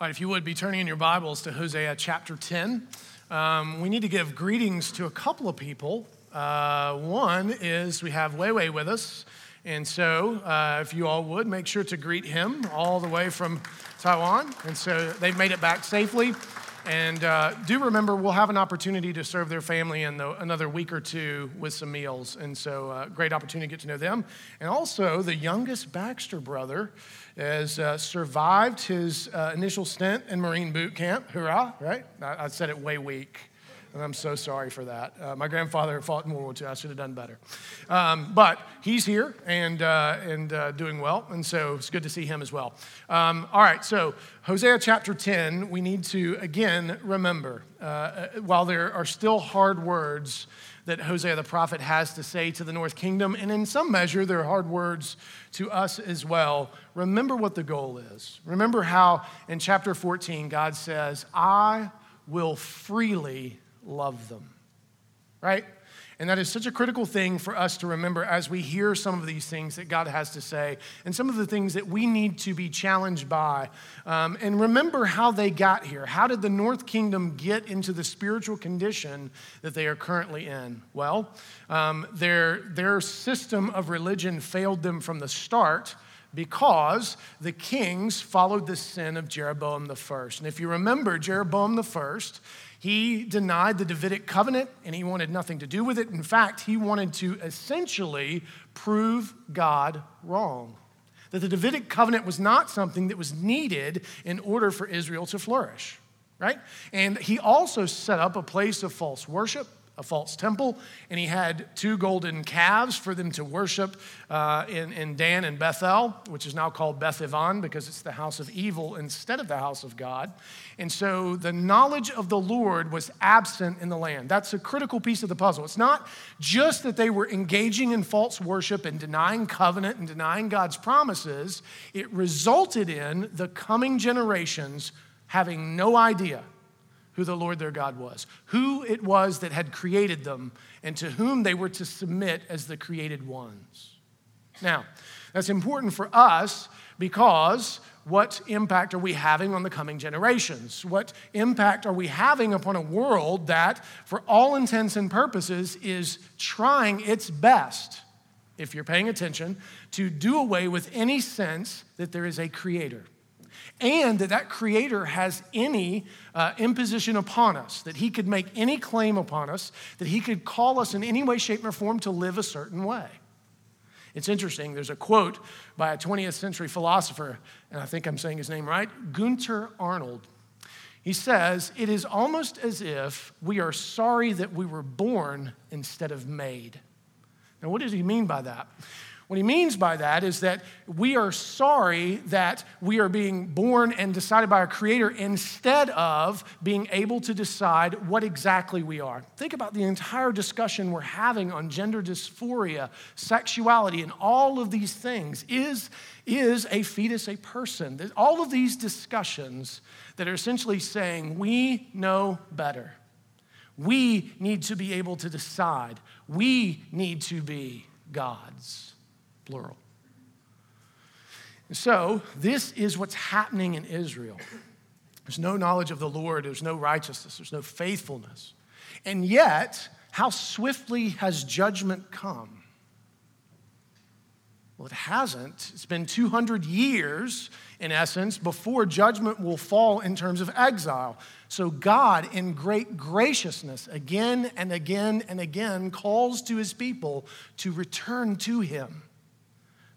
All right, if you would be turning in your Bibles to Hosea chapter 10, um, we need to give greetings to a couple of people. Uh, one is we have Weiwei with us. And so, uh, if you all would, make sure to greet him all the way from Taiwan. And so, they've made it back safely. And uh, do remember, we'll have an opportunity to serve their family in the, another week or two with some meals. And so, uh, great opportunity to get to know them. And also, the youngest Baxter brother has uh, survived his uh, initial stint in Marine boot camp. Hurrah, right? I, I said it way weak. And I'm so sorry for that. Uh, my grandfather fought in World War II. I should have done better. Um, but he's here and, uh, and uh, doing well. And so it's good to see him as well. Um, all right, so Hosea chapter 10, we need to again remember uh, uh, while there are still hard words that Hosea the prophet has to say to the north kingdom, and in some measure, they're hard words to us as well. Remember what the goal is. Remember how in chapter 14, God says, I will freely love them, right? And that is such a critical thing for us to remember as we hear some of these things that God has to say and some of the things that we need to be challenged by. Um, and remember how they got here. How did the North Kingdom get into the spiritual condition that they are currently in? Well, um, their, their system of religion failed them from the start because the kings followed the sin of Jeroboam the first. And if you remember, Jeroboam the first, he denied the Davidic covenant and he wanted nothing to do with it. In fact, he wanted to essentially prove God wrong. That the Davidic covenant was not something that was needed in order for Israel to flourish, right? And he also set up a place of false worship a false temple, and he had two golden calves for them to worship uh, in, in Dan and Bethel, which is now called Beth Aven because it's the house of evil instead of the house of God. And so the knowledge of the Lord was absent in the land. That's a critical piece of the puzzle. It's not just that they were engaging in false worship and denying covenant and denying God's promises, it resulted in the coming generations having no idea who the Lord their God was, who it was that had created them, and to whom they were to submit as the created ones. Now, that's important for us because what impact are we having on the coming generations? What impact are we having upon a world that, for all intents and purposes, is trying its best, if you're paying attention, to do away with any sense that there is a creator? And that that creator has any uh, imposition upon us, that he could make any claim upon us, that he could call us in any way, shape, or form to live a certain way. It's interesting, there's a quote by a 20th century philosopher, and I think I'm saying his name right, Gunther Arnold. He says, It is almost as if we are sorry that we were born instead of made. Now, what does he mean by that? What he means by that is that we are sorry that we are being born and decided by our Creator instead of being able to decide what exactly we are. Think about the entire discussion we're having on gender dysphoria, sexuality, and all of these things. Is, is a fetus a person? All of these discussions that are essentially saying we know better. We need to be able to decide. We need to be gods plural. So, this is what's happening in Israel. There's no knowledge of the Lord, there's no righteousness, there's no faithfulness. And yet, how swiftly has judgment come? Well, it hasn't. It's been 200 years, in essence, before judgment will fall in terms of exile. So, God, in great graciousness, again and again and again, calls to his people to return to him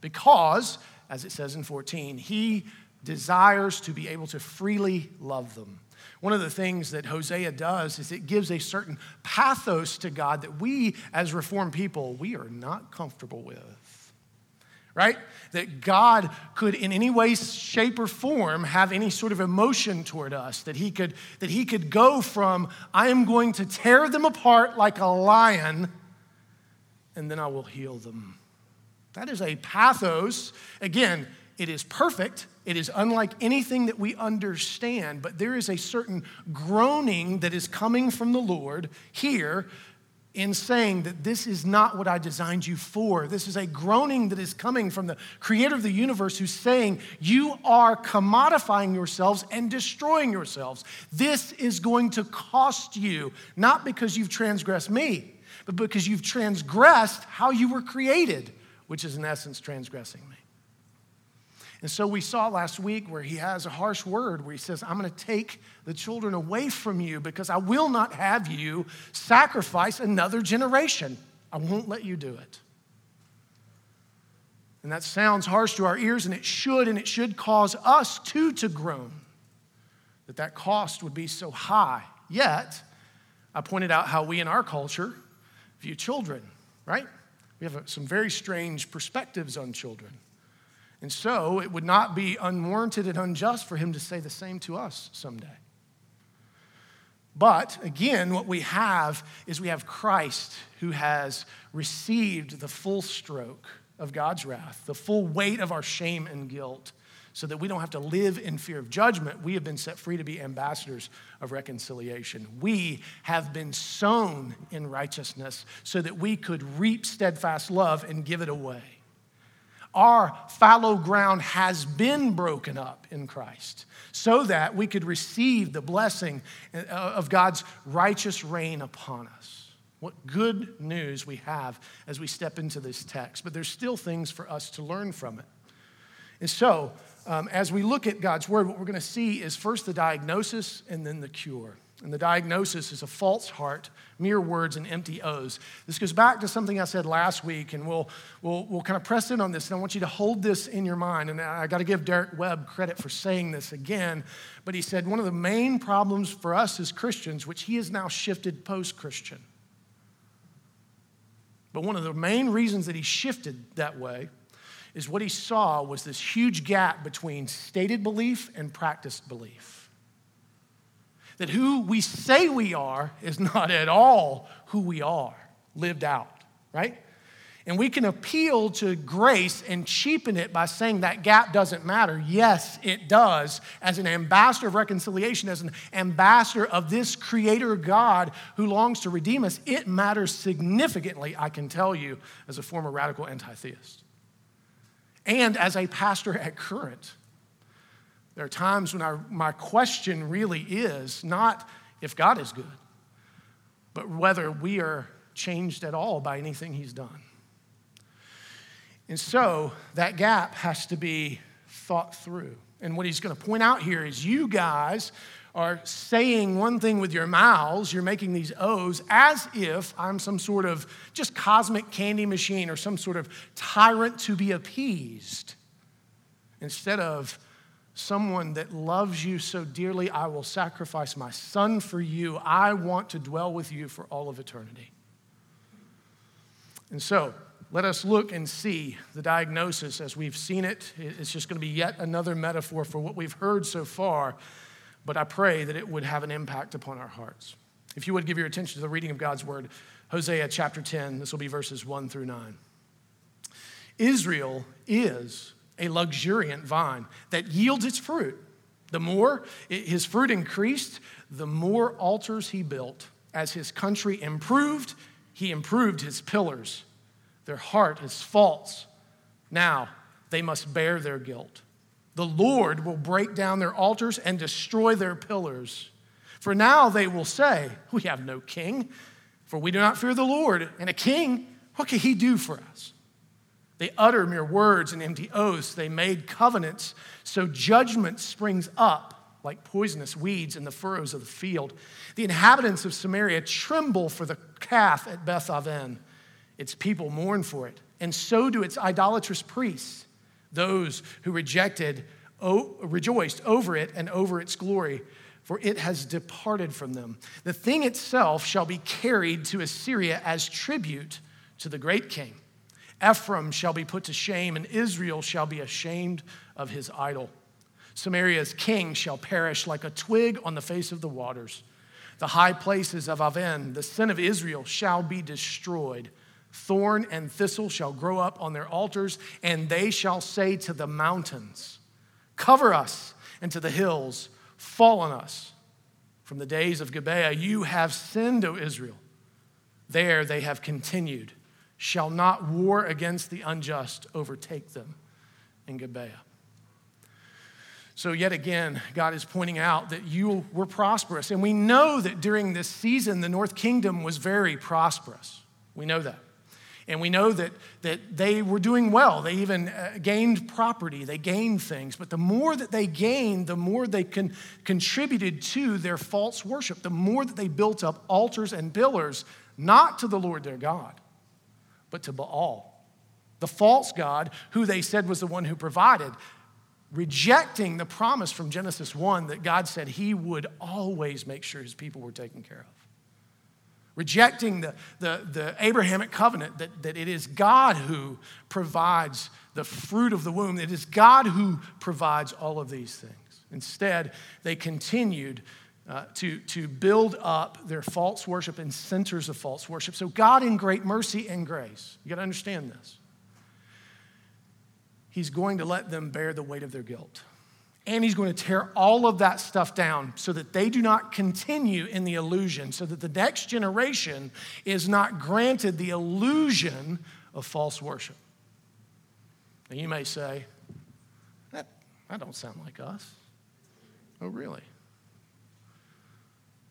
because, as it says in 14, he desires to be able to freely love them. One of the things that Hosea does is it gives a certain pathos to God that we, as Reformed people, we are not comfortable with. Right? That God could, in any way, shape, or form, have any sort of emotion toward us. That he could, that he could go from, I am going to tear them apart like a lion, and then I will heal them. That is a pathos. Again, it is perfect. It is unlike anything that we understand, but there is a certain groaning that is coming from the Lord here in saying that this is not what I designed you for. This is a groaning that is coming from the creator of the universe who's saying, You are commodifying yourselves and destroying yourselves. This is going to cost you, not because you've transgressed me, but because you've transgressed how you were created, which is in essence transgressing me. And so we saw last week where he has a harsh word where he says, I'm going to take the children away from you because I will not have you sacrifice another generation. I won't let you do it. And that sounds harsh to our ears, and it should, and it should cause us too to groan that that cost would be so high. Yet, I pointed out how we in our culture view children, right? We have some very strange perspectives on children. And so it would not be unwarranted and unjust for him to say the same to us someday. But again, what we have is we have Christ who has received the full stroke of God's wrath, the full weight of our shame and guilt, so that we don't have to live in fear of judgment. We have been set free to be ambassadors of reconciliation. We have been sown in righteousness so that we could reap steadfast love and give it away. Our fallow ground has been broken up in Christ so that we could receive the blessing uh, of God's righteous reign upon us. What good news we have as we step into this text, but there's still things for us to learn from it. And so, um, as we look at God's word, what we're going to see is first the diagnosis and then the cure. And the diagnosis is a false heart, mere words, and empty O's. This goes back to something I said last week, and we'll, we'll, we'll kind of press in on this. And I want you to hold this in your mind. And I got to give Derek Webb credit for saying this again. But he said one of the main problems for us as Christians, which he has now shifted post Christian, but one of the main reasons that he shifted that way is what he saw was this huge gap between stated belief and practiced belief that who we say we are is not at all who we are lived out, right? And we can appeal to grace and cheapen it by saying that gap doesn't matter. Yes, it does. As an ambassador of reconciliation, as an ambassador of this creator God who longs to redeem us, it matters significantly, I can tell you, as a former radical anti theist. And as a pastor at Current. There are times when our, my question really is not if God is good, but whether we are changed at all by anything He's done. And so that gap has to be thought through. And what he's going to point out here is you guys are saying one thing with your mouths, you're making these O's as if I'm some sort of just cosmic candy machine or some sort of tyrant to be appeased instead of someone that loves you so dearly, I will sacrifice my son for you. I want to dwell with you for all of eternity. And so, let us look and see the diagnosis as we've seen it. It's just going to be yet another metaphor for what we've heard so far, but I pray that it would have an impact upon our hearts. If you would give your attention to the reading of God's word, Hosea chapter 10, this will be verses 1 through 9. Israel is a luxuriant vine that yields its fruit. The more his fruit increased, the more altars he built. As his country improved, he improved his pillars. Their heart is false. Now they must bear their guilt. The Lord will break down their altars and destroy their pillars. For now they will say, We have no king, for we do not fear the Lord. And a king, what can he do for us? They utter mere words and empty oaths. They made covenants. So judgment springs up like poisonous weeds in the furrows of the field. The inhabitants of Samaria tremble for the calf at Beth Aven. Its people mourn for it, and so do its idolatrous priests. Those who rejected rejoiced over it and over its glory, for it has departed from them. The thing itself shall be carried to Assyria as tribute to the great king. Ephraim shall be put to shame, and Israel shall be ashamed of his idol. Samaria's king shall perish like a twig on the face of the waters. The high places of Aven, the sin of Israel, shall be destroyed. Thorn and thistle shall grow up on their altars, and they shall say to the mountains, Cover us, and to the hills, Fall on us. From the days of Gibeah, you have sinned, O Israel. There they have continued. Shall not war against the unjust overtake them in Gibeah. So, yet again, God is pointing out that you were prosperous. And we know that during this season, the North Kingdom was very prosperous. We know that. And we know that, that they were doing well. They even uh, gained property, they gained things. But the more that they gained, the more they con- contributed to their false worship, the more that they built up altars and pillars, not to the Lord their God, but to Baal, the false God who they said was the one who provided, rejecting the promise from Genesis 1 that God said he would always make sure his people were taken care of rejecting the, the, the Abrahamic covenant that, that it is God who provides the fruit of the womb, it is God who provides all of these things. Instead, they continued uh, to, to build up their false worship and centers of false worship. So, God, in great mercy and grace, you got to understand this, He's going to let them bear the weight of their guilt. And he's going to tear all of that stuff down so that they do not continue in the illusion, so that the next generation is not granted the illusion of false worship. And you may say, that, that don't sound like us. Oh, really?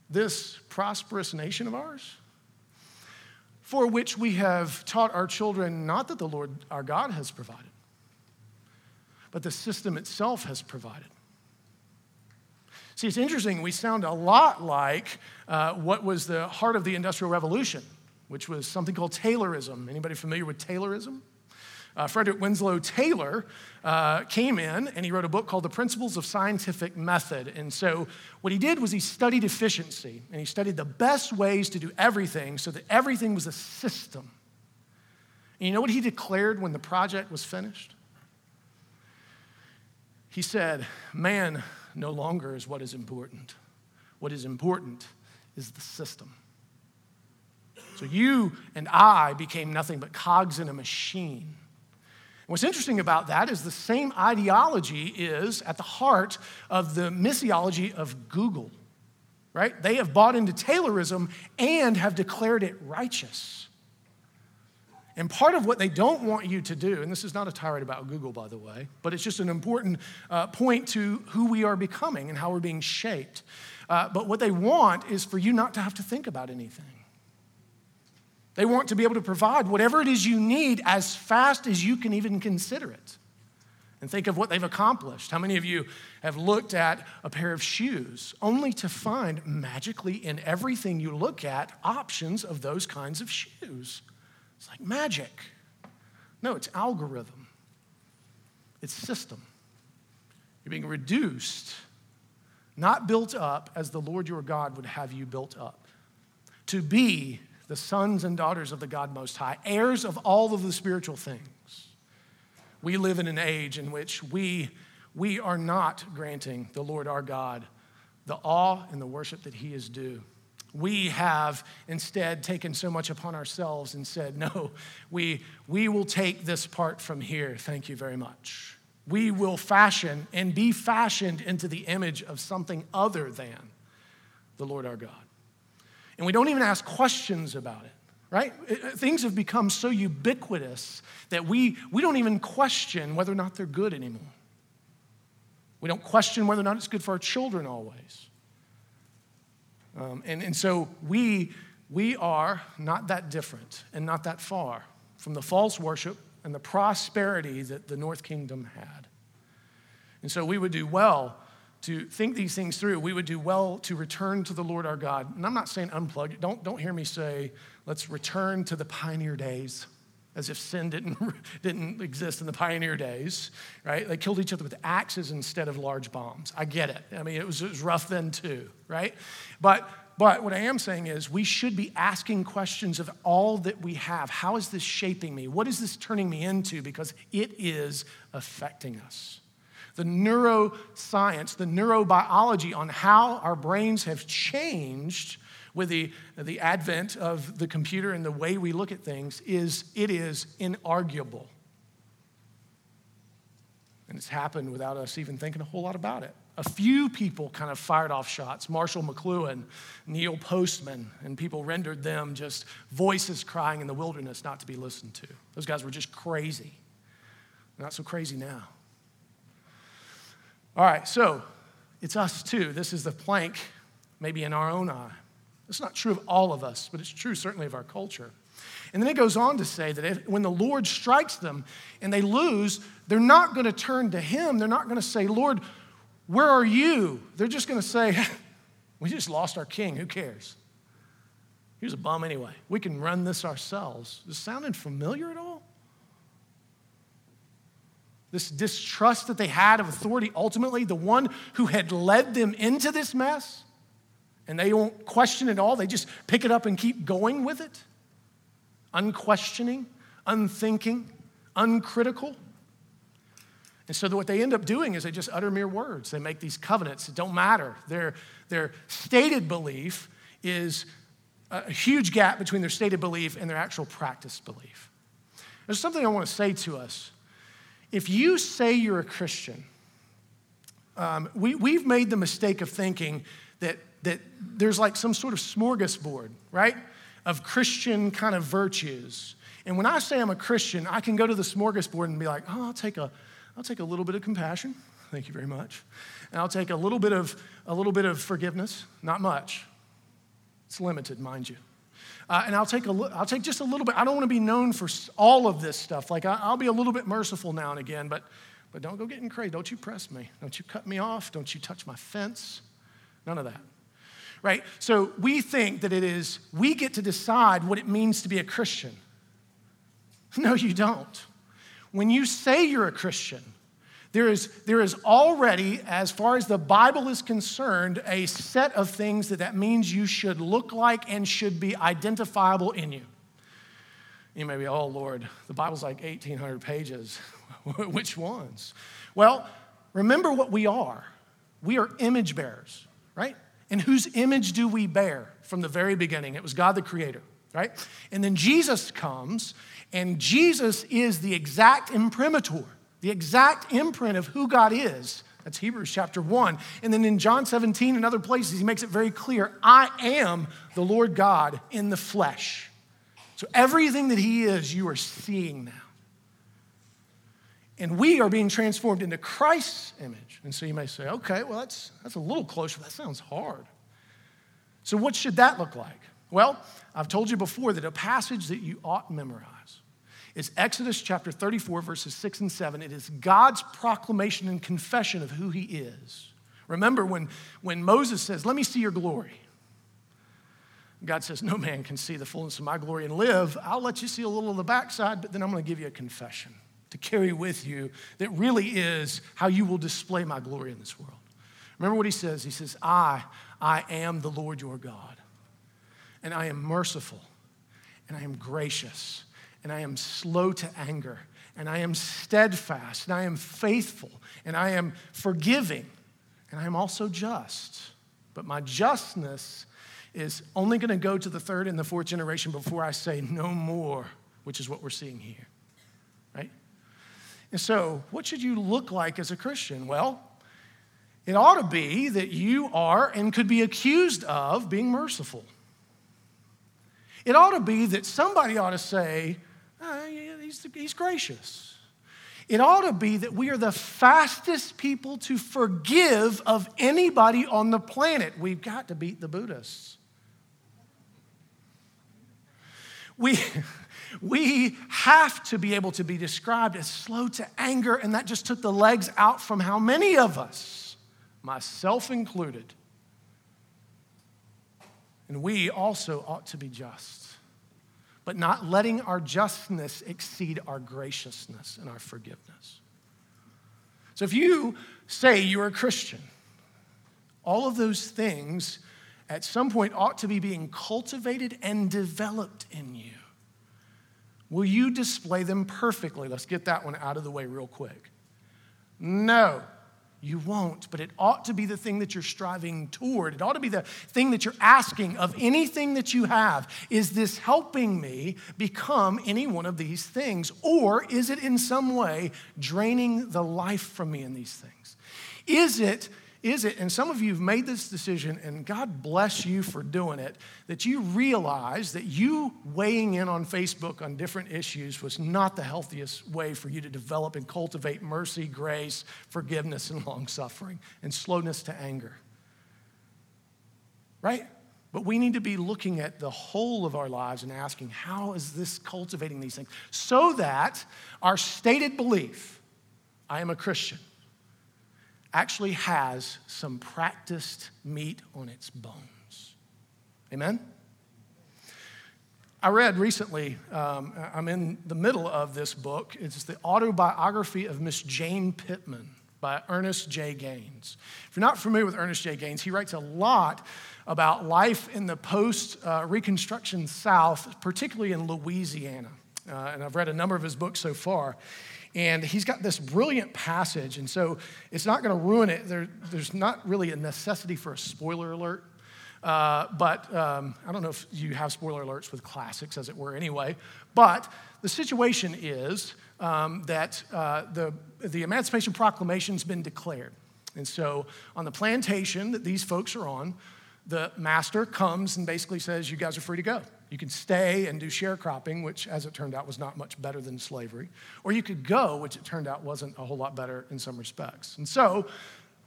This prosperous nation of ours, for which we have taught our children not that the Lord our God has provided but the system itself has provided. See, it's interesting. We sound a lot like uh, what was the heart of the Industrial Revolution, which was something called Taylorism. Anybody familiar with Taylorism? Uh, Frederick Winslow Taylor uh, came in and he wrote a book called The Principles of Scientific Method. And so, what he did was he studied efficiency and he studied the best ways to do everything so that everything was a system. And you know what he declared when the project was finished? He said, Man no longer is what is important. What is important is the system. So you and I became nothing but cogs in a machine. What's interesting about that is the same ideology is at the heart of the missiology of Google, right? They have bought into Taylorism and have declared it righteous. And part of what they don't want you to do, and this is not a tirade about Google, by the way, but it's just an important uh, point to who we are becoming and how we're being shaped. Uh, but what they want is for you not to have to think about anything. They want to be able to provide whatever it is you need as fast as you can even consider it. And think of what they've accomplished. How many of you have looked at a pair of shoes only to find magically in everything you look at options of those kinds of shoes? It's like magic. No, it's algorithm, it's system. You're being reduced, not built up as the Lord your God would have you built up. To be the sons and daughters of the God Most High, heirs of all of the spiritual things. We live in an age in which we, we are not granting the Lord our God the awe and the worship that He is due. We have instead taken so much upon ourselves and said, No, we, we will take this part from here. Thank you very much. We will fashion and be fashioned into the image of something other than the Lord our God. And we don't even ask questions about it, right? Uh, uh, things have become so ubiquitous that we, we don't even question whether or not they're good anymore. We don't question whether or not it's good for our children always. Um, and, and so we, we are not that different and not that far from the false worship and the prosperity that the North Kingdom had. And so we would do well to think these things through. We would do well to return to the Lord our God. And I'm not saying unplug. Don't, don't hear me say, let's return to the pioneer days as if sin didn't, didn't exist in the pioneer days, right? They killed each other with axes instead of large bombs. I get it. I mean, it was, it was rough then too, right? But, but what I am saying is we should be asking questions of all that we have. How is this shaping me? What is this turning me into? Because it is affecting us. The neuroscience, the neurobiology on how our brains have changed with the, the advent of the computer and the way we look at things is it is inarguable. And it's happened without us even thinking a whole lot about it. A few people kind of fired off shots Marshall McLuhan, Neil Postman, and people rendered them just voices crying in the wilderness not to be listened to. Those guys were just crazy. Not so crazy now. All right, so it's us too. This is the plank, maybe in our own eye. It's not true of all of us, but it's true certainly of our culture. And then it goes on to say that if, when the Lord strikes them and they lose, they're not going to turn to Him. They're not going to say, Lord, where are you? They're just going to say, We just lost our king. Who cares? He was a bum anyway. We can run this ourselves. This sounding familiar at all? This distrust that they had of authority, ultimately, the one who had led them into this mess, and they won't question it all. They just pick it up and keep going with it unquestioning, unthinking, uncritical. And so what they end up doing is they just utter mere words. They make these covenants. It don't matter. Their, their stated belief is a huge gap between their stated belief and their actual practice belief. There's something I want to say to us. If you say you're a Christian, um, we, we've made the mistake of thinking that, that there's like some sort of smorgasbord, right? of Christian kind of virtues. And when I say I'm a Christian, I can go to the smorgasbord and be like, oh, I'll take a, I'll take a little bit of compassion. Thank you very much. And I'll take a little bit of, a little bit of forgiveness. Not much. It's limited, mind you. Uh, and I'll take, a, I'll take just a little bit. I don't want to be known for all of this stuff. Like, I, will be a little bit merciful now and again, but, but don't go getting crazy. Don't you press me. Don't you cut me off. Don't you touch my fence. None of that right? So we think that it is, we get to decide what it means to be a Christian. No, you don't. When you say you're a Christian, there is, there is already, as far as the Bible is concerned, a set of things that that means you should look like and should be identifiable in you. You may be, oh Lord, the Bible's like 1,800 pages. Which ones? Well, remember what we are. We are image bearers, right? And whose image do we bear from the very beginning? It was God the Creator, right? And then Jesus comes, and Jesus is the exact imprimatur, the exact imprint of who God is. That's Hebrews chapter 1. And then in John 17 and other places, he makes it very clear I am the Lord God in the flesh. So everything that he is, you are seeing now. And we are being transformed into Christ's image. And so you may say, okay, well, that's, that's a little closer. That sounds hard. So, what should that look like? Well, I've told you before that a passage that you ought to memorize is Exodus chapter 34, verses 6 and 7. It is God's proclamation and confession of who he is. Remember when, when Moses says, Let me see your glory. God says, No man can see the fullness of my glory and live. I'll let you see a little of the backside, but then I'm going to give you a confession to carry with you that really is how you will display my glory in this world. Remember what he says? He says, I, I am the Lord your God, and I am merciful, and I am gracious, and I am slow to anger, and I am steadfast, and I am faithful, and I am forgiving, and I am also just. But my justness is only going to go to the third and the fourth generation before I say no more, which is what we're seeing here. And so, what should you look like as a Christian? Well, it ought to be that you are and could be accused of being merciful. It ought to be that somebody ought to say, oh, he's, he's gracious. It ought to be that we are the fastest people to forgive of anybody on the planet. We've got to beat the Buddhists. We, we have to be able to be described as slow to anger, and that just took the legs out from how many of us, myself included. And we also ought to be just, but not letting our justness exceed our graciousness and our forgiveness. So if you say you're a Christian, all of those things at some point ought to be being cultivated and developed in you. Will you display them perfectly? Let's get that one out of the way real quick. No, you won't, but it ought to be the thing that you're striving toward. It ought to be the thing that you're asking of anything that you have. Is this helping me become any one of these things? Or is it in some way draining the life from me in these things? Is it is it, and some of you have made this decision, and God bless you for doing it, that you realize that you weighing in on Facebook on different issues was not the healthiest way for you to develop and cultivate mercy, grace, forgiveness, and long suffering, and slowness to anger. Right? But we need to be looking at the whole of our lives and asking, how is this cultivating these things? So that our stated belief, I am a Christian, actually has some practiced meat on its bones. Amen? I read recently, um, I'm in the middle of this book. It's the autobiography of Miss Jane Pittman by Ernest J. Gaines. If you're not familiar with Ernest J. Gaines, he writes a lot about life in the post uh, Reconstruction South, particularly in Louisiana. Uh, and I've read a number of his books so far. And he's got this brilliant passage, and so it's not going to ruin it. There, there's not really a necessity for a spoiler alert. Uh, but um, I don't know if you have spoiler alerts with classics, as it were, anyway. But the situation is um, that uh, the, the Emancipation Proclamation's been declared. And so on the plantation that these folks are on, the master comes and basically says, You guys are free to go. You could stay and do sharecropping, which, as it turned out, was not much better than slavery. Or you could go, which it turned out wasn't a whole lot better in some respects. And so,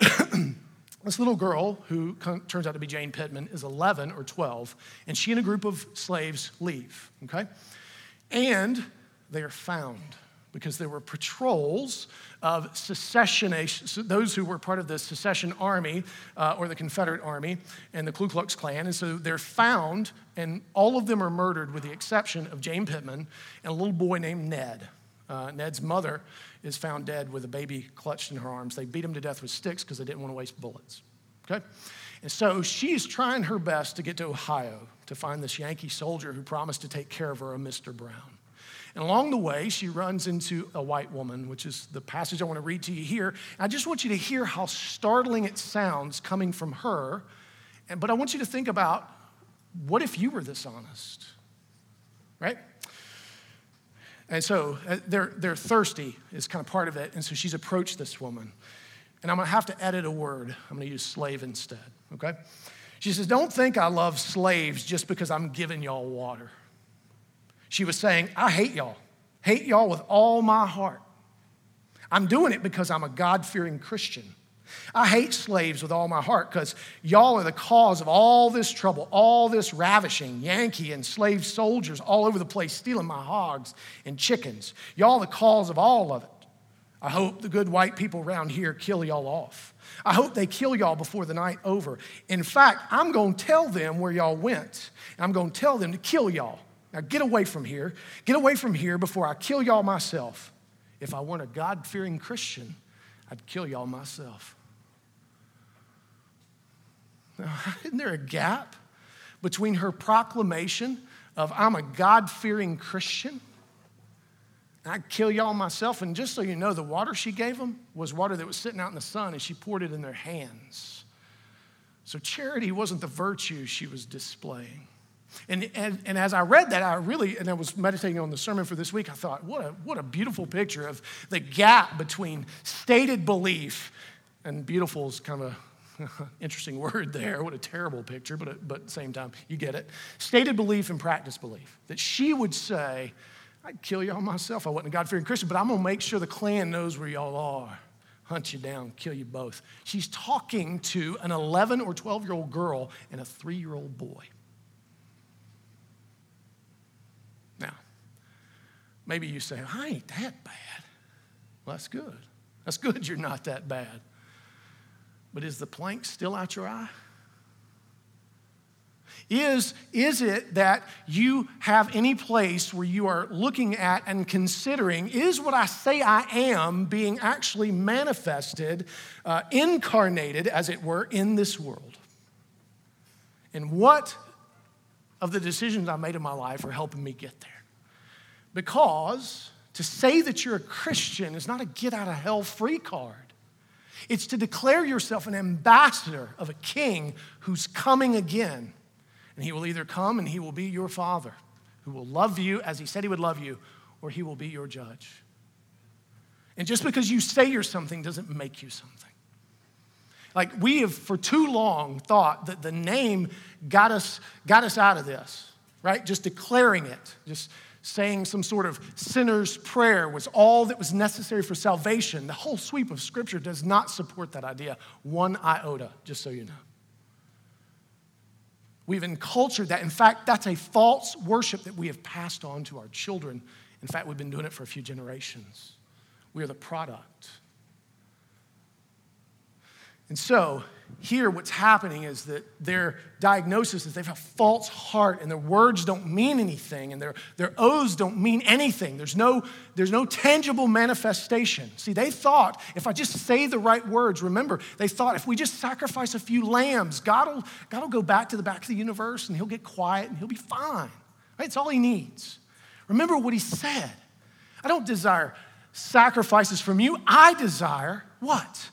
this little girl, who turns out to be Jane Pittman, is 11 or 12, and she and a group of slaves leave, okay? And they are found because there were patrols of secessionists, those who were part of the secession army uh, or the Confederate army and the Ku Klux Klan. And so they're found, and all of them are murdered with the exception of Jane Pittman and a little boy named Ned. Uh, Ned's mother is found dead with a baby clutched in her arms. They beat him to death with sticks because they didn't want to waste bullets. Okay? And so she's trying her best to get to Ohio to find this Yankee soldier who promised to take care of her, a Mr. Brown. And along the way, she runs into a white woman, which is the passage I want to read to you here. I just want you to hear how startling it sounds coming from her. But I want you to think about what if you were this honest? Right? And so uh, they're, they're thirsty, is kind of part of it. And so she's approached this woman. And I'm going to have to edit a word. I'm going to use slave instead, okay? She says, Don't think I love slaves just because I'm giving y'all water. She was saying, I hate y'all, hate y'all with all my heart. I'm doing it because I'm a God fearing Christian. I hate slaves with all my heart because y'all are the cause of all this trouble, all this ravishing, Yankee and slave soldiers all over the place stealing my hogs and chickens. Y'all the cause of all of it. I hope the good white people around here kill y'all off. I hope they kill y'all before the night over. In fact, I'm going to tell them where y'all went. I'm going to tell them to kill y'all. Now get away from here. Get away from here before I kill y'all myself. If I weren't a God fearing Christian, I'd kill y'all myself. Now, isn't there a gap between her proclamation of I'm a God fearing Christian? I'd kill y'all myself. And just so you know, the water she gave them was water that was sitting out in the sun and she poured it in their hands. So charity wasn't the virtue she was displaying. And, and, and as I read that, I really, and I was meditating on the sermon for this week, I thought, what a, what a beautiful picture of the gap between stated belief, and beautiful is kind of a interesting word there. What a terrible picture, but, but at the same time, you get it. Stated belief and practice belief. That she would say, I'd kill y'all myself. I wasn't a God fearing Christian, but I'm going to make sure the Klan knows where y'all are. Hunt you down, kill you both. She's talking to an 11 or 12 year old girl and a three year old boy. Maybe you say, I ain't that bad. Well, that's good. That's good you're not that bad. But is the plank still out your eye? Is, is it that you have any place where you are looking at and considering, is what I say I am being actually manifested, uh, incarnated, as it were, in this world? And what of the decisions I made in my life are helping me get there? Because to say that you're a Christian is not a get out of hell free card. It's to declare yourself an ambassador of a king who's coming again. And he will either come and he will be your father, who will love you as he said he would love you, or he will be your judge. And just because you say you're something doesn't make you something. Like we have for too long thought that the name got us, got us out of this, right? Just declaring it, just saying some sort of sinner's prayer was all that was necessary for salvation. The whole sweep of Scripture does not support that idea one iota, just so you know. We've encultured that. In fact, that's a false worship that we have passed on to our children. In fact, we've been doing it for a few generations. We are the product. And so, here what's happening is that their diagnosis is they have a false heart and their words don't mean anything and their, their oaths don't mean anything. There's no, there's no tangible manifestation. See, they thought if I just say the right words, remember, they thought if we just sacrifice a few lambs, God will, God will go back to the back of the universe and he'll get quiet and he'll be fine. Right? It's all he needs. Remember what he said. I don't desire sacrifices from you. I desire what?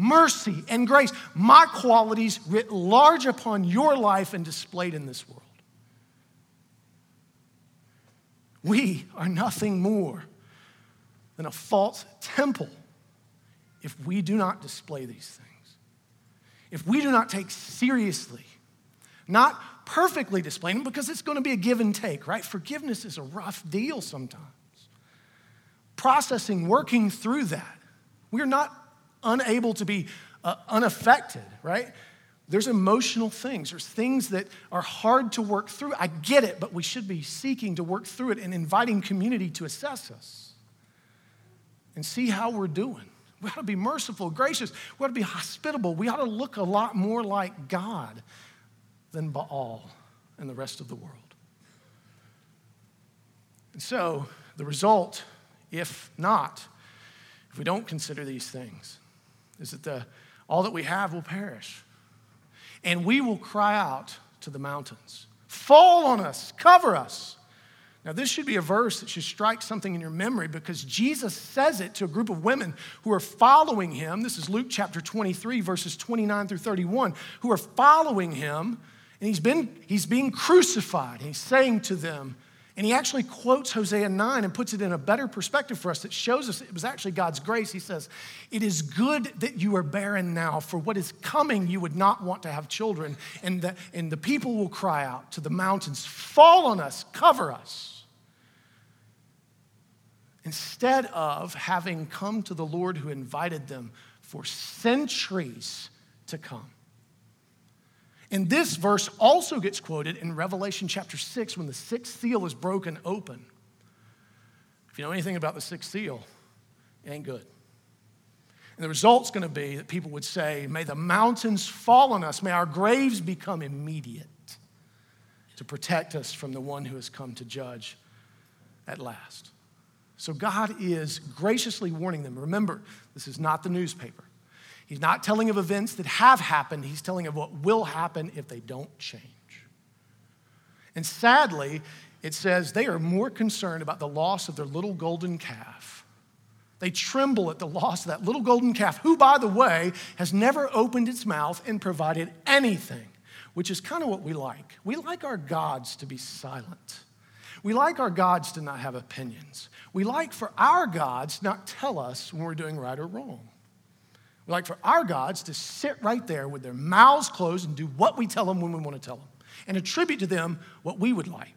Mercy, and grace, my qualities writ large upon your life and displayed in this world. We are nothing more than a false temple if we do not display these things. If we do not take seriously, not perfectly displaying them, because it's going to be a give and take, right? Forgiveness is a rough deal sometimes. Processing, working through that. We're not unable to be uh, unaffected, right? There's emotional things. There's things that are hard to work through. I get it, but we should be seeking to work through it and inviting community to assess us and see how we're doing. We ought to be merciful, gracious. We ought to be hospitable. We ought to look a lot more like God than Baal and the rest of the world. And so, the result, if not, if we don't consider these things, is that the, all that we have will perish. And we will cry out to the mountains Fall on us, cover us. Now, this should be a verse that should strike something in your memory because Jesus says it to a group of women who are following him. This is Luke chapter 23, verses 29 through 31, who are following him, and he's, been, he's being crucified. He's saying to them, and he actually quotes Hosea 9 and puts it in a better perspective for us that shows us it was actually God's grace. He says, It is good that you are barren now, for what is coming you would not want to have children. And the, and the people will cry out to the mountains, Fall on us, cover us. Instead of having come to the Lord who invited them for centuries to come. And this verse also gets quoted in Revelation chapter 6 when the sixth seal is broken open. If you know anything about the sixth seal, it ain't good. And the result's going to be that people would say, May the mountains fall on us, may our graves become immediate to protect us from the one who has come to judge at last. So God is graciously warning them. Remember, this is not the newspaper. He's not telling of events that have happened, he's telling of what will happen if they don't change. And sadly, it says they are more concerned about the loss of their little golden calf. They tremble at the loss of that little golden calf, who, by the way, has never opened its mouth and provided anything, which is kind of what we like. We like our gods to be silent. We like our gods to not have opinions. We like for our gods not tell us when we're doing right or wrong. Like for our gods to sit right there with their mouths closed and do what we tell them when we want to tell them and attribute to them what we would like.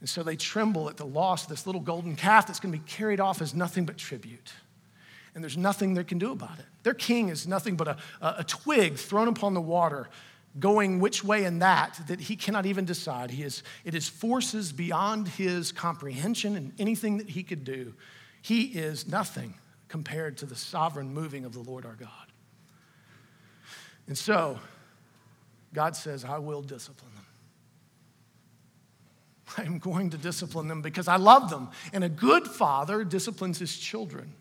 And so they tremble at the loss of this little golden calf that's going to be carried off as nothing but tribute. And there's nothing they can do about it. Their king is nothing but a, a twig thrown upon the water, going which way and that, that he cannot even decide. He is, it is forces beyond his comprehension and anything that he could do. He is nothing compared to the sovereign moving of the Lord our God. And so, God says, I will discipline them. I'm going to discipline them because I love them. And a good father disciplines his children.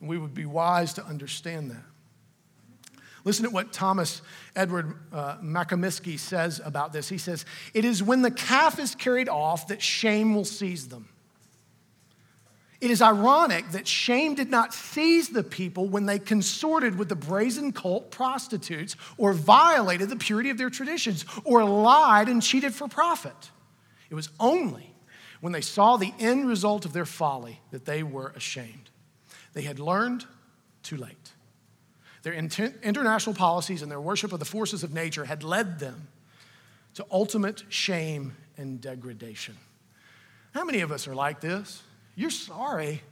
And we would be wise to understand that. Listen to what Thomas Edward uh, McComiskey says about this. He says, It is when the calf is carried off that shame will seize them. It is ironic that shame did not seize the people when they consorted with the brazen cult prostitutes or violated the purity of their traditions or lied and cheated for profit. It was only when they saw the end result of their folly that they were ashamed. They had learned too late. Their inter- international policies and their worship of the forces of nature had led them to ultimate shame and degradation. How many of us are like this? You're sorry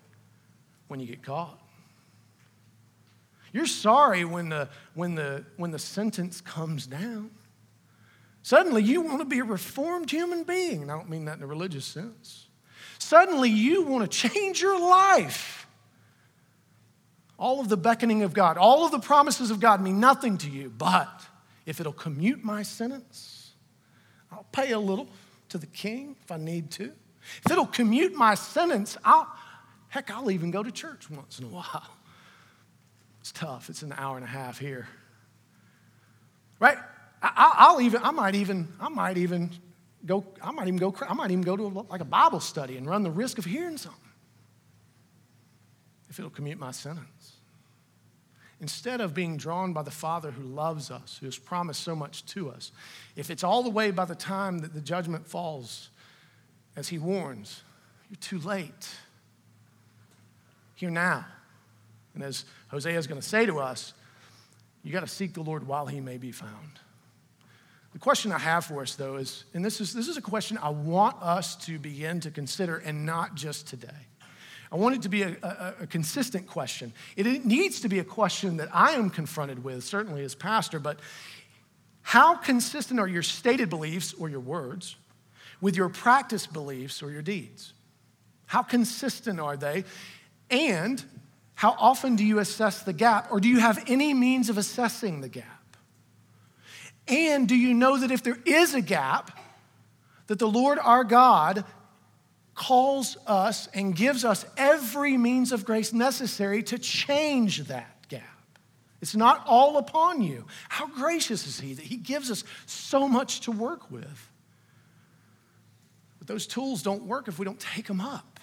when you get caught. You're sorry when the, when the, when the sentence comes down. Suddenly, you want to be a reformed human being. And I don't mean that in a religious sense. Suddenly, you want to change your life. All of the beckoning of God, all of the promises of God mean nothing to you. But if it'll commute my sentence, I'll pay a little to the king if I need to. If it'll commute my sentence, I'll, heck, I'll even go to church once in a while. It's tough. It's an hour and a half here. Right? I, will even, I might even, I might even go, I might even go, I might even go to a, like a Bible study and run the risk of hearing something if it'll commute my sentence. Instead of being drawn by the Father who loves us, who has promised so much to us, if it's all the way by the time that the judgment falls, as he warns, you're too late. Here now. And as Hosea is going to say to us, you got to seek the Lord while he may be found. The question I have for us, though, is, and this is, this is a question I want us to begin to consider, and not just today. I want it to be a, a, a, consistent question. It needs to be a question that I am confronted with, certainly as pastor, but how consistent are your stated beliefs or your words with your practice beliefs or your deeds? How consistent are they? And how often do you assess the gap, or do you have any means of assessing the gap? And do you know that if there is a gap, that the Lord our God calls us and gives us every means of grace necessary to change that gap? It's not all upon you. How gracious is He that He gives us so much to work with? But those tools don't work if we don't take them up.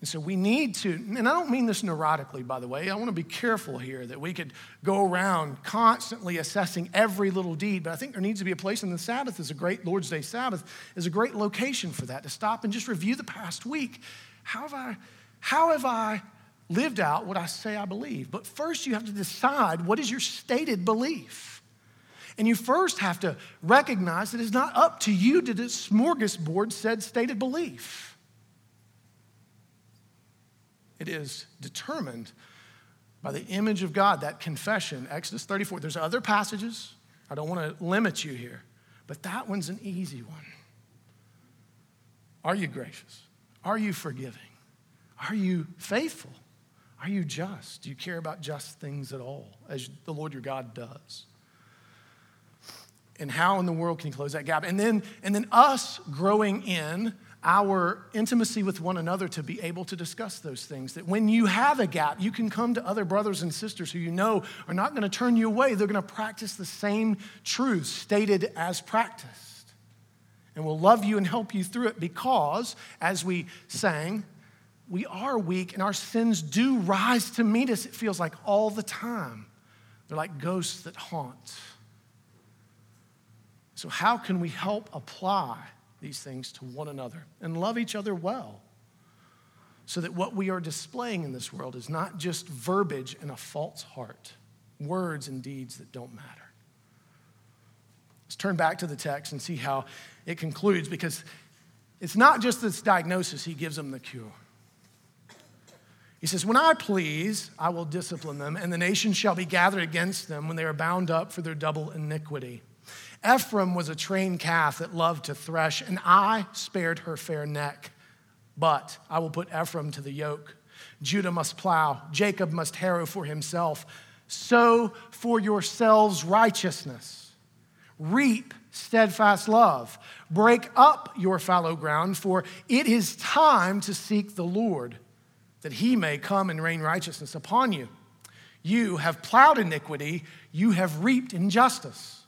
And so we need to, and I don't mean this neurotically, by the way. I want to be careful here that we could go around constantly assessing every little deed, but I think there needs to be a place, and the Sabbath is a great, Lord's Day Sabbath is a great location for that, to stop and just review the past week. How have I, how have I lived out what I say I believe? But first, you have to decide what is your stated belief. And you first have to recognize that it's not up to you to this smorgasbord said stated belief. It is determined by the image of God, that confession, Exodus 34. There's other passages. I don't want to limit you here, but that one's an easy one. Are you gracious? Are you forgiving? Are you faithful? Are you just? Do you care about just things at all, as the Lord your God does? And how in the world can you close that gap? And then, and then us growing in our intimacy with one another to be able to discuss those things. That when you have a gap, you can come to other brothers and sisters who you know are not going to turn you away. They're going to practice the same truths stated as practiced. And will love you and help you through it because, as we sang, we are weak and our sins do rise to meet us, it feels like all the time. They're like ghosts that haunt. So, how can we help apply? these things to one another and love each other well. So that what we are displaying in this world is not just verbiage and a false heart, words and deeds that don't matter. Let's turn back to the text and see how it concludes because it's not just this diagnosis, he gives them the cure. He says, When I please, I will discipline them, and the nation shall be gathered against them when they are bound up for their double iniquity. Ephraim was a trained calf that loved to thresh, and I spared her fair neck. But I will put Ephraim to the yoke. Judah must plow, Jacob must harrow for himself. Sow for yourselves righteousness. Reap steadfast love. Break up your fallow ground, for it is time to seek the Lord, that he may come and rain righteousness upon you. You have plowed iniquity, you have reaped injustice.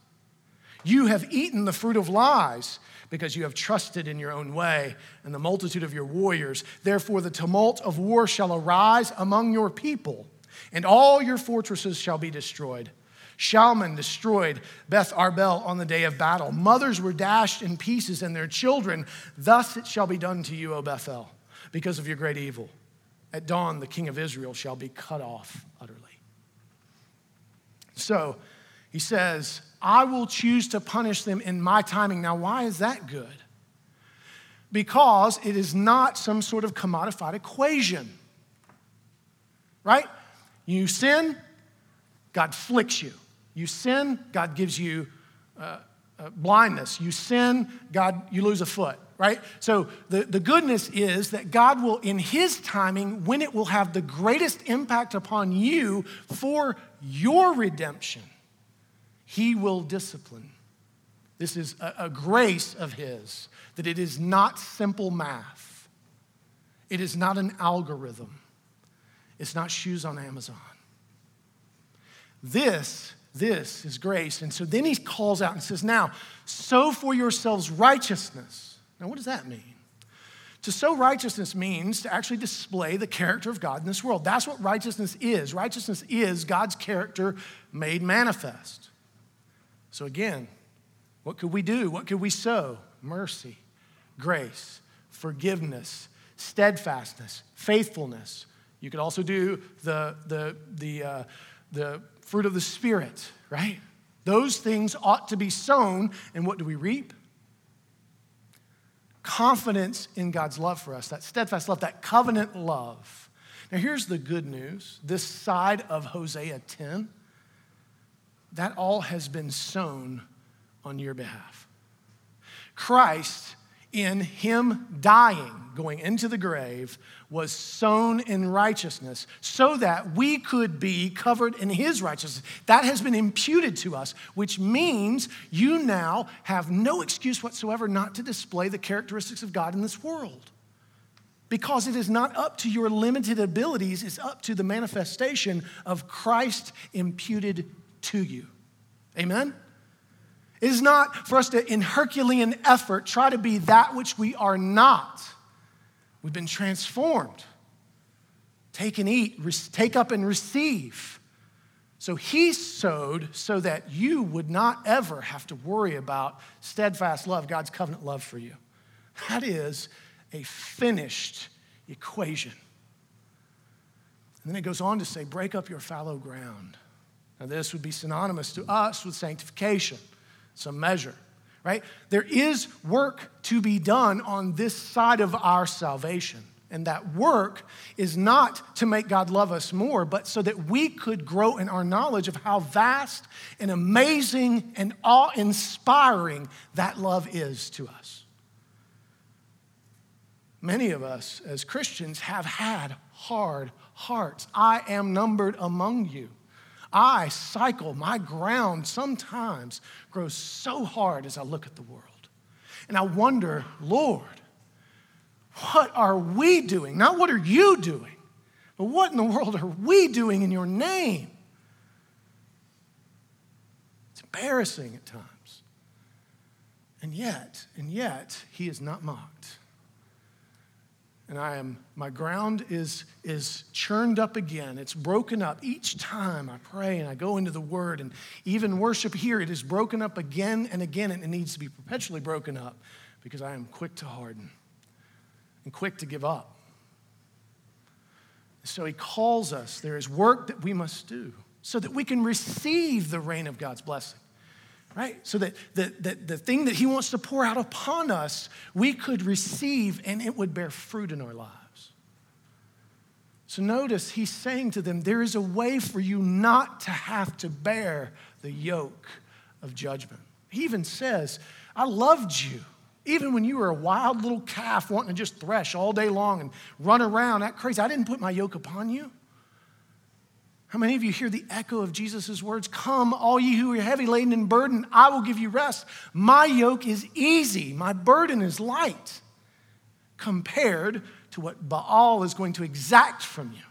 You have eaten the fruit of lies because you have trusted in your own way and the multitude of your warriors. Therefore, the tumult of war shall arise among your people, and all your fortresses shall be destroyed. Shalman destroyed Beth Arbel on the day of battle. Mothers were dashed in pieces, and their children. Thus it shall be done to you, O Bethel, because of your great evil. At dawn, the king of Israel shall be cut off utterly. So he says, I will choose to punish them in my timing. Now, why is that good? Because it is not some sort of commodified equation, right? You sin, God flicks you. You sin, God gives you uh, uh, blindness. You sin, God, you lose a foot, right? So the, the goodness is that God will, in His timing, when it will have the greatest impact upon you for your redemption, He will discipline. This is a, a grace of His, that it is not simple math, it is not an algorithm, it's not shoes on Amazon. This this is grace. And so then he calls out and says, Now, sow for yourselves righteousness. Now, what does that mean? To sow righteousness means to actually display the character of God in this world. That's what righteousness is. Righteousness is God's character made manifest. So, again, what could we do? What could we sow? Mercy, grace, forgiveness, steadfastness, faithfulness. You could also do the, the, the, uh, the fruit of the Spirit, right? Those things ought to be sown, and what do we reap? Confidence in God's love for us, that steadfast love, that covenant love. Now, here's the good news this side of Hosea 10, that all has been sown on your behalf. Christ, in Him dying, going into the grave, was sown in righteousness so that we could be covered in his righteousness. That has been imputed to us, which means you now have no excuse whatsoever not to display the characteristics of God in this world. Because it is not up to your limited abilities, it's up to the manifestation of Christ imputed to you. Amen? It is not for us to, in Herculean effort, try to be that which we are not. We've been transformed. Take and eat, take up and receive. So he sowed so that you would not ever have to worry about steadfast love, God's covenant love for you. That is a finished equation. And then it goes on to say, break up your fallow ground. Now, this would be synonymous to us with sanctification, some measure right? There is work to be done on this side of our salvation. And that work is not to make God love us more, but so that we could grow in our knowledge of how vast and amazing and awe inspiring that love is to us. Many of us as Christians have had hard hearts. I am numbered among you. I cycle, my ground sometimes grows so hard as I look at the world. And I wonder, Lord, what are we doing? Not what are you doing, but what in the world are we doing in your name? It's embarrassing at times. And yet, and yet, he is not mocked and I am, my ground is, is churned up again. It's broken up. Each time I pray and I go into the Word and even worship here, it is broken up again and again, and it needs to be perpetually broken up because I am quick to harden and quick to give up. So he calls us. There is work that we must do so that we can receive the rain of God's blessing right? So that the, the, the thing that He wants to pour out upon us, we could receive and it would bear fruit in our lives. So notice He's saying to them, there is a way for you not to have to bear the yoke of judgment. He even says, I loved you. Even when you were a wild little calf wanting to just thresh all day long and run around, that crazy, I didn't put my yoke upon you. How many of you hear the echo of Jesus' words? Come, all ye who are heavy laden and burdened, I will give you rest. My yoke is easy, my burden is light, compared to what Baal is going to exact from you.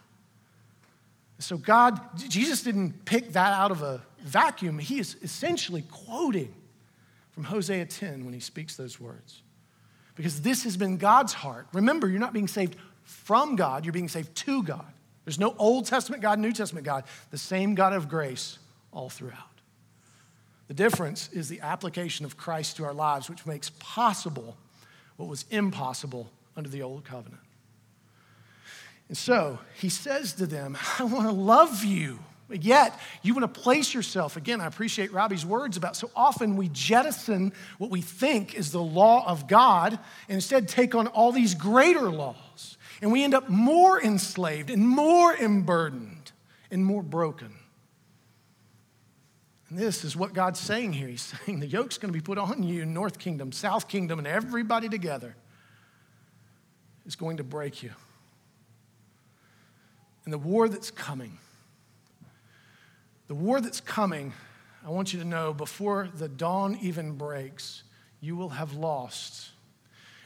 So, God, Jesus didn't pick that out of a vacuum. He is essentially quoting from Hosea 10 when he speaks those words. Because this has been God's heart. Remember, you're not being saved from God, you're being saved to God. There's no Old Testament God, New Testament God, the same God of grace all throughout. The difference is the application of Christ to our lives, which makes possible what was impossible under the Old Covenant. And so he says to them, I want to love you. But yet, you want to place yourself, again, I appreciate Robbie's words about so often we jettison what we think is the law of God and instead take on all these greater laws. And we end up more enslaved and more emburdened and more broken. And this is what God's saying here. He's saying the yoke's going to be put on you, North Kingdom, South Kingdom, and everybody together is going to break you. And the war that's coming, the war that's coming, I want you to know before the dawn even breaks, you will have lost.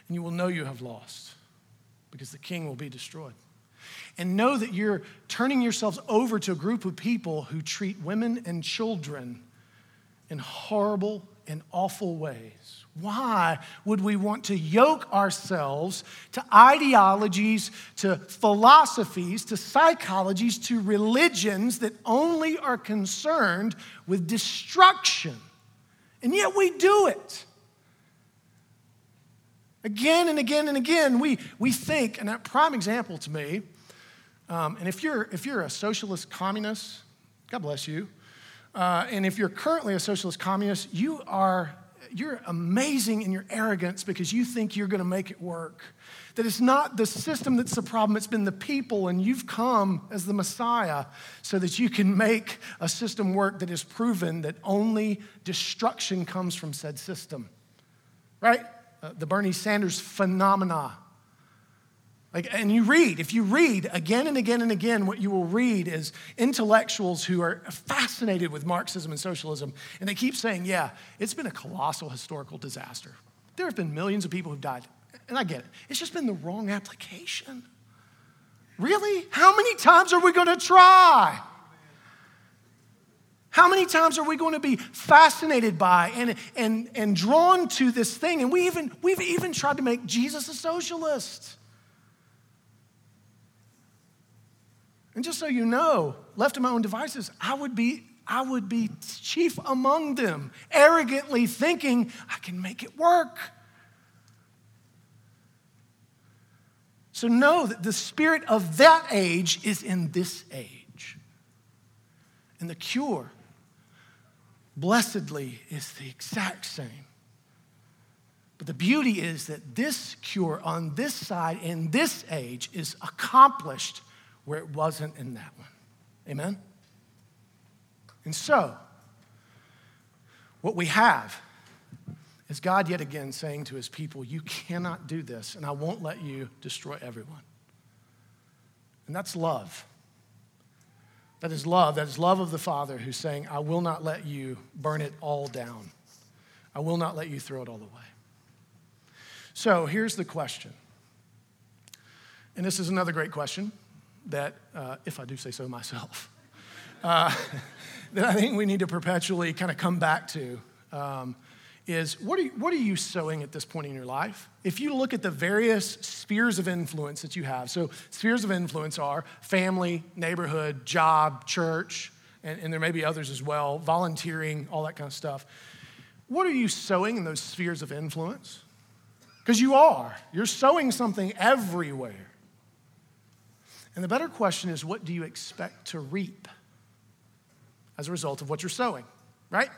And you will know you have lost because the king will be destroyed and know that you're turning yourselves over to a group of people who treat women and children in horrible and awful ways. Why would we want to yoke ourselves to ideologies, to philosophies, to psychologies, to religions that only are concerned with destruction? And yet we do it. Again and again and again, we, we think, and that prime example to me um, and if you're, if you're a socialist communist, God bless you. Uh, and if you're currently a socialist communist, you are you're amazing in your arrogance because you think you're going to make it work. That it's not the system that's the problem, it's been the people, and you've come as the Messiah so that you can make a system work that is proven that only destruction comes from said system. Right? Uh, the Bernie Sanders phenomena like, and you read, if you read again and again and again, what you will read is intellectuals who are fascinated with Marxism and socialism, and they keep saying, yeah, it's been a colossal historical disaster. There have been millions of people who've died, and I get it. It's just been the wrong application. Really? How many times are we going to try? How many times are we going to be fascinated by and, and, and drawn to this thing? And we even, we've even tried to make Jesus a socialist. And just so you know, left to my own devices, I would be I would be chief among them, arrogantly thinking I can make it work. So know that the spirit of that age is in this age. And the cure, blessedly, is the exact same. But the beauty is that this cure on this side in this age is accomplished where it wasn't in that one. Amen? And so, what we have is God yet again saying to his people, You cannot do this, and I won't let you destroy everyone. And that's love. That is love. That is love of the Father who's saying, I will not let you burn it all down. I will not let you throw it all away. So here's the question. And this is another great question that, uh, if I do say so myself, uh, that I think we need to perpetually kind of come back to um, is what are, you, what are you sowing at this point in your life? If you look at the various spheres of influence that you have, so spheres of influence are family, neighborhood, job, church, and, and there may be others as well, volunteering, all that kind of stuff. What are you sowing in those spheres of influence? Because you are. You're sowing something everywhere. And the better question is what do you expect to reap as a result of what you're sowing, right?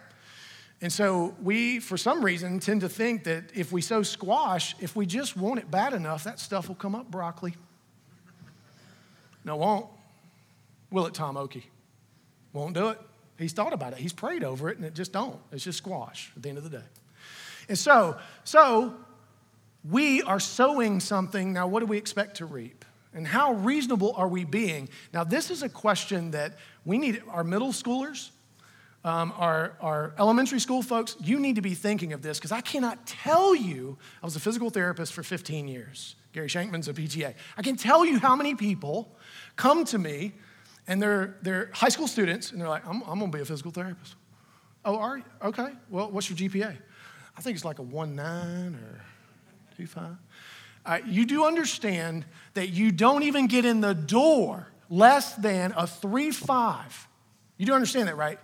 And so we, for some reason, tend to think that if we sow squash, if we just want it bad enough, that stuff will come up broccoli. No, won't. Will it, Tom Oakey? Won't do it. He's thought about it. He's prayed over it, and it just don't. It's just squash at the end of the day. And so, so we are sowing something. Now, what do we expect to reap? And how reasonable are we being? Now, this is a question that we need our middle schoolers, um, our, our elementary school folks, you need to be thinking of this because I cannot tell you, I was a physical therapist for 15 years. Gary Shankman's a PTA. I can tell you how many people come to me and they're, they're high school students and they're like, I'm, I'm going to be a physical therapist. Oh, are you? Okay. Well, what's your GPA? I think it's like a 1.9 or 2.5. Uh, you do understand that you don't even get in the door less than a 3 5. You do understand that, right?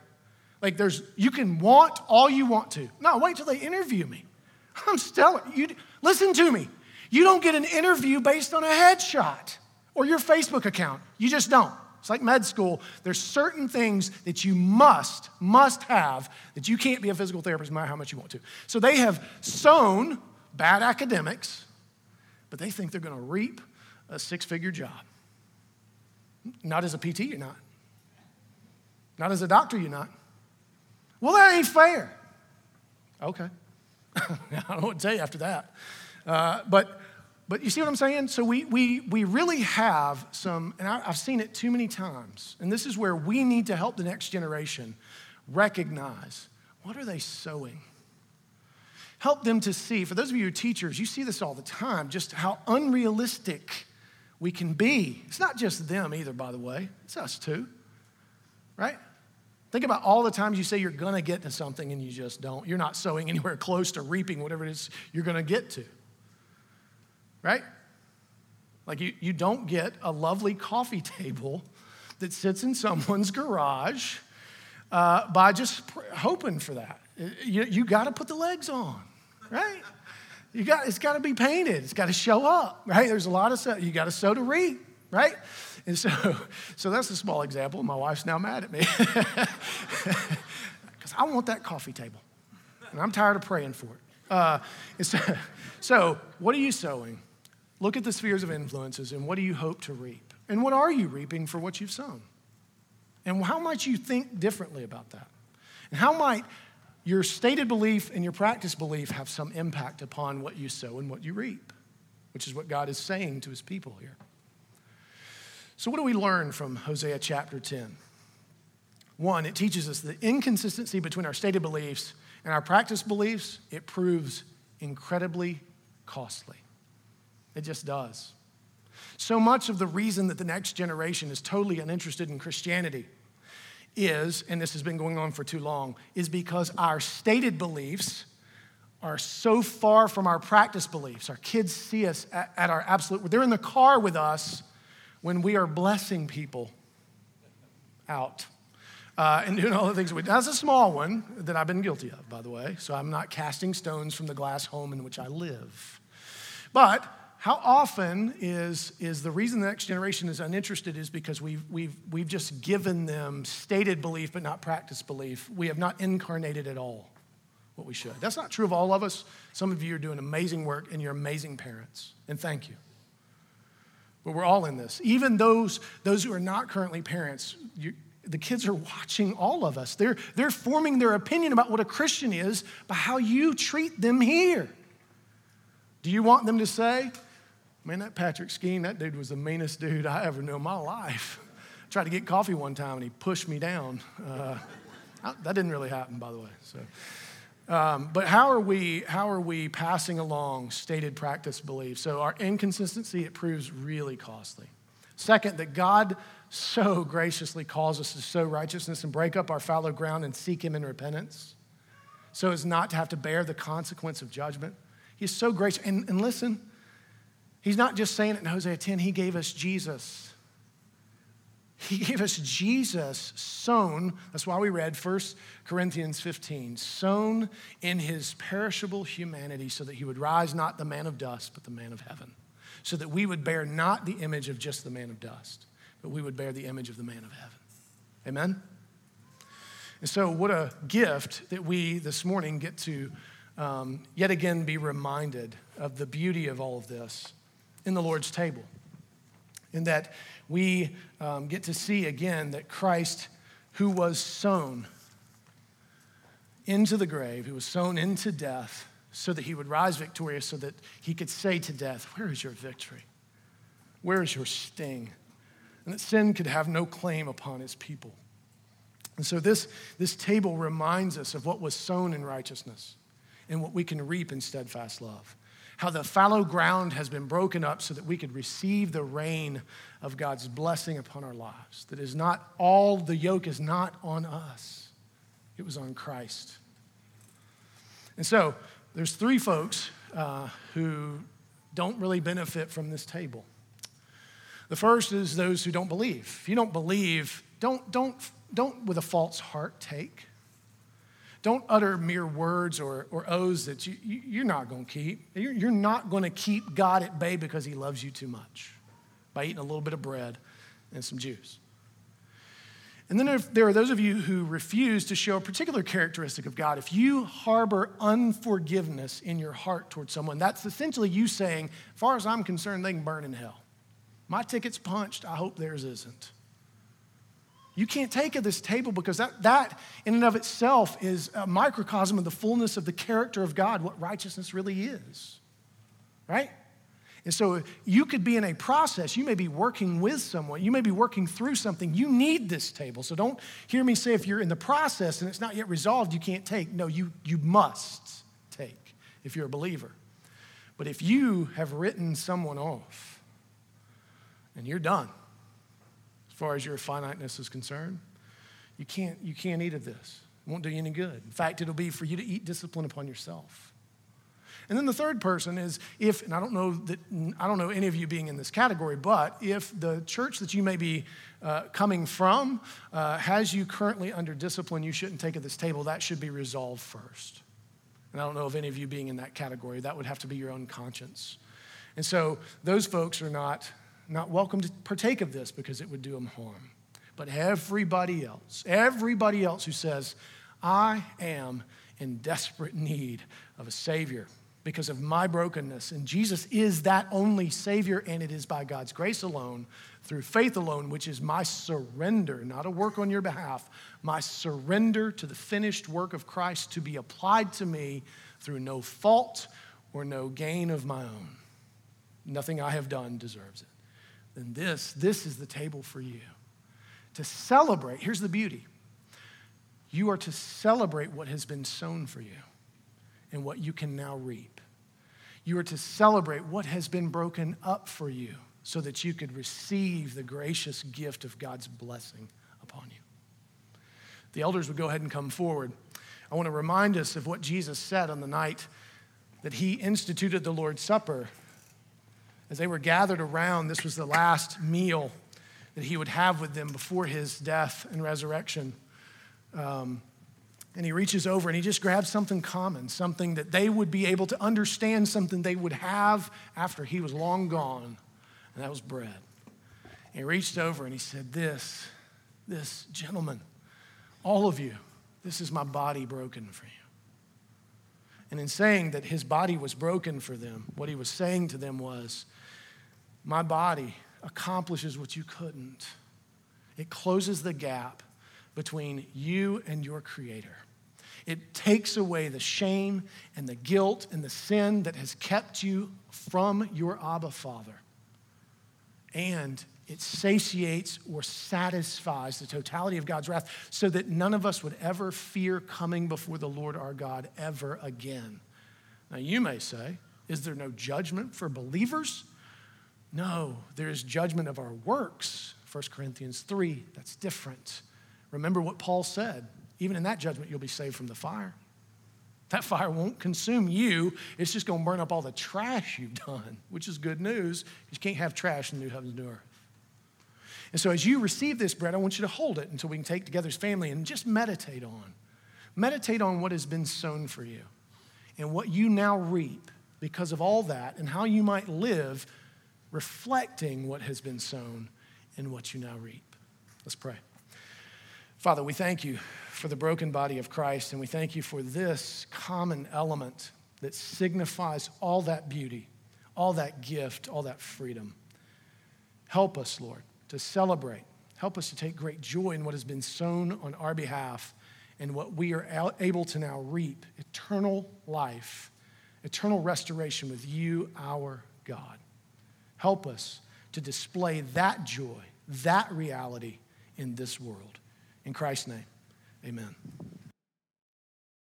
Like there's, you can want all you want to. No, wait till they interview me. I'm stellar. You, listen to me. You don't get an interview based on a headshot or your Facebook account. You just don't. It's like med school. There's certain things that you must, must have that you can't be a physical therapist no matter how much you want to. So they have sown bad academics, but they think they're going to reap a six figure job. Not as a PT, you're not. Not as a doctor, you're not. Well, that ain't fair. Okay. I don't know what to tell you after that. Uh, but, but you see what I'm saying? So we, we, we really have some, and I, I've seen it too many times, and this is where we need to help the next generation recognize what are they sowing? Help them to see, for those of you who are teachers, you see this all the time, just how unrealistic we can be. It's not just them either, by the way, it's us too, right? Think about all the times you say you're going to get to something and you just don't. You're not sowing anywhere close to reaping whatever it is you're going to get to. Right? Like you, you don't get a lovely coffee table that sits in someone's garage uh, by just pr- hoping for that. You, you got to put the legs on, right? You got, it's got to be painted. It's got to show up, right? There's a lot of stuff. You got to sow to reap, right? And so, so that's a small example. My wife's now mad at me because I want that coffee table, and I'm tired of praying for it. Uh, so, so, what are you sowing? Look at the spheres of influences, and what do you hope to reap? And what are you reaping for what you've sown? And how might you think differently about that? And how might your stated belief and your practice belief have some impact upon what you sow and what you reap, which is what God is saying to his people here. So, what do we learn from Hosea chapter 10? One, it teaches us the inconsistency between our stated beliefs and our practice beliefs, it proves incredibly costly. It just does. So much of the reason that the next generation is totally uninterested in Christianity is, and this has been going on for too long, is because our stated beliefs are so far from our practice beliefs. Our kids see us at, at our absolute, they're in the car with us when we are blessing people out. Uh, and doing all the things we That's a small one that I've been guilty of, by the way. So I'm not casting stones from the glass home in which I live. But how often is, is the reason the next generation is uninterested is because we've, we've, we've just given them stated belief but not practiced belief. We have not incarnated at all what we should. That's not true of all of us. Some of you are doing amazing work and you're amazing parents, and thank you. But we're all in this. Even those, those who are not currently parents, you, the kids are watching all of us. They're, they're forming their opinion about what a Christian is by how you treat them here. Do you want them to say, man, that Patrick Skeen, that dude was the meanest dude I ever knew in my life? I tried to get coffee one time and he pushed me down. Uh, that didn't really happen, by the way. So. Um, but how are we how are we passing along stated practice beliefs? So our inconsistency it proves really costly. Second, that God so graciously calls us to sow righteousness and break up our fallow ground and seek Him in repentance, so as not to have to bear the consequence of judgment. He's so gracious, and, and listen, He's not just saying it in Hosea 10. He gave us Jesus. He gave us Jesus sown, that's why we read 1 Corinthians 15, sown in his perishable humanity so that he would rise not the man of dust, but the man of heaven. So that we would bear not the image of just the man of dust, but we would bear the image of the man of heaven. Amen? And so, what a gift that we this morning get to um, yet again be reminded of the beauty of all of this in the Lord's table. In that we um, get to see again that Christ, who was sown into the grave, who was sown into death, so that he would rise victorious, so that he could say to death, Where is your victory? Where is your sting? And that sin could have no claim upon his people. And so this, this table reminds us of what was sown in righteousness and what we can reap in steadfast love how the fallow ground has been broken up so that we could receive the rain of God's blessing upon our lives. That is not all the yoke is not on us, it was on Christ. And so there's three folks uh, who don't really benefit from this table. The first is those who don't believe. If you don't believe, don't, don't, don't with a false heart take. Don't utter mere words or, or oaths that you, you, are not going to keep. You're, you're not going to keep God at bay because he loves you too much by eating a little bit of bread and some juice. And then if there are those of you who refuse to show a particular characteristic of God. If you harbor unforgiveness in your heart towards someone, that's essentially you saying, as far as I'm concerned, they can burn in hell. My ticket's punched, I hope theirs isn't. You can't take at this table because that, that, in and of itself, is a microcosm of the fullness of the character of God, what righteousness really is. Right? And so you could be in a process. You may be working with someone. You may be working through something. You need this table. So don't hear me say if you're in the process and it's not yet resolved, you can't take. No, you, you must take if you're a believer. But if you have written someone off and you're done, as far as your finiteness is concerned. You can't, you can't eat of this. It won't do you any good. In fact, it'll be for you to eat discipline upon yourself. And then the third person is if, and I don't know that I don't know any of you being in this category, but if the church that you may be uh, coming from uh, has you currently under discipline, you shouldn't take at this table. That should be resolved first. And I don't know of any of you being in that category. That would have to be your own conscience. And so those folks are not not welcome to partake of this because it would do them harm. But everybody else, everybody else who says, I am in desperate need of a Savior because of my brokenness, and Jesus is that only Savior, and it is by God's grace alone, through faith alone, which is my surrender, not a work on your behalf, my surrender to the finished work of Christ to be applied to me through no fault or no gain of my own. Nothing I have done deserves it then this, this is the table for you. To celebrate, here's the beauty you are to celebrate what has been sown for you and what you can now reap. You are to celebrate what has been broken up for you so that you could receive the gracious gift of God's blessing upon you. The elders would go ahead and come forward. I want to remind us of what Jesus said on the night that he instituted the Lord's Supper as they were gathered around, this was the last meal that he would have with them before his death and resurrection. Um, and he reaches over and he just grabs something common, something that they would be able to understand, something they would have after he was long gone, and that was bread. And he reached over and he said, This, this gentleman, all of you, this is my body broken for you. And in saying that his body was broken for them, what he was saying to them was, My body accomplishes what you couldn't. It closes the gap between you and your Creator. It takes away the shame and the guilt and the sin that has kept you from your Abba Father. And it satiates or satisfies the totality of God's wrath so that none of us would ever fear coming before the Lord our God ever again. Now, you may say, is there no judgment for believers? No, there is judgment of our works. 1 Corinthians 3, that's different. Remember what Paul said. Even in that judgment, you'll be saved from the fire. That fire won't consume you. It's just going to burn up all the trash you've done, which is good news. You can't have trash in the new heavens and new earth. And so, as you receive this bread, I want you to hold it until we can take together as family and just meditate on. Meditate on what has been sown for you and what you now reap because of all that, and how you might live reflecting what has been sown and what you now reap. Let's pray. Father, we thank you for the broken body of Christ, and we thank you for this common element that signifies all that beauty, all that gift, all that freedom. Help us, Lord to celebrate. Help us to take great joy in what has been sown on our behalf and what we are able to now reap eternal life, eternal restoration with you, our God. Help us to display that joy, that reality in this world. In Christ's name, amen.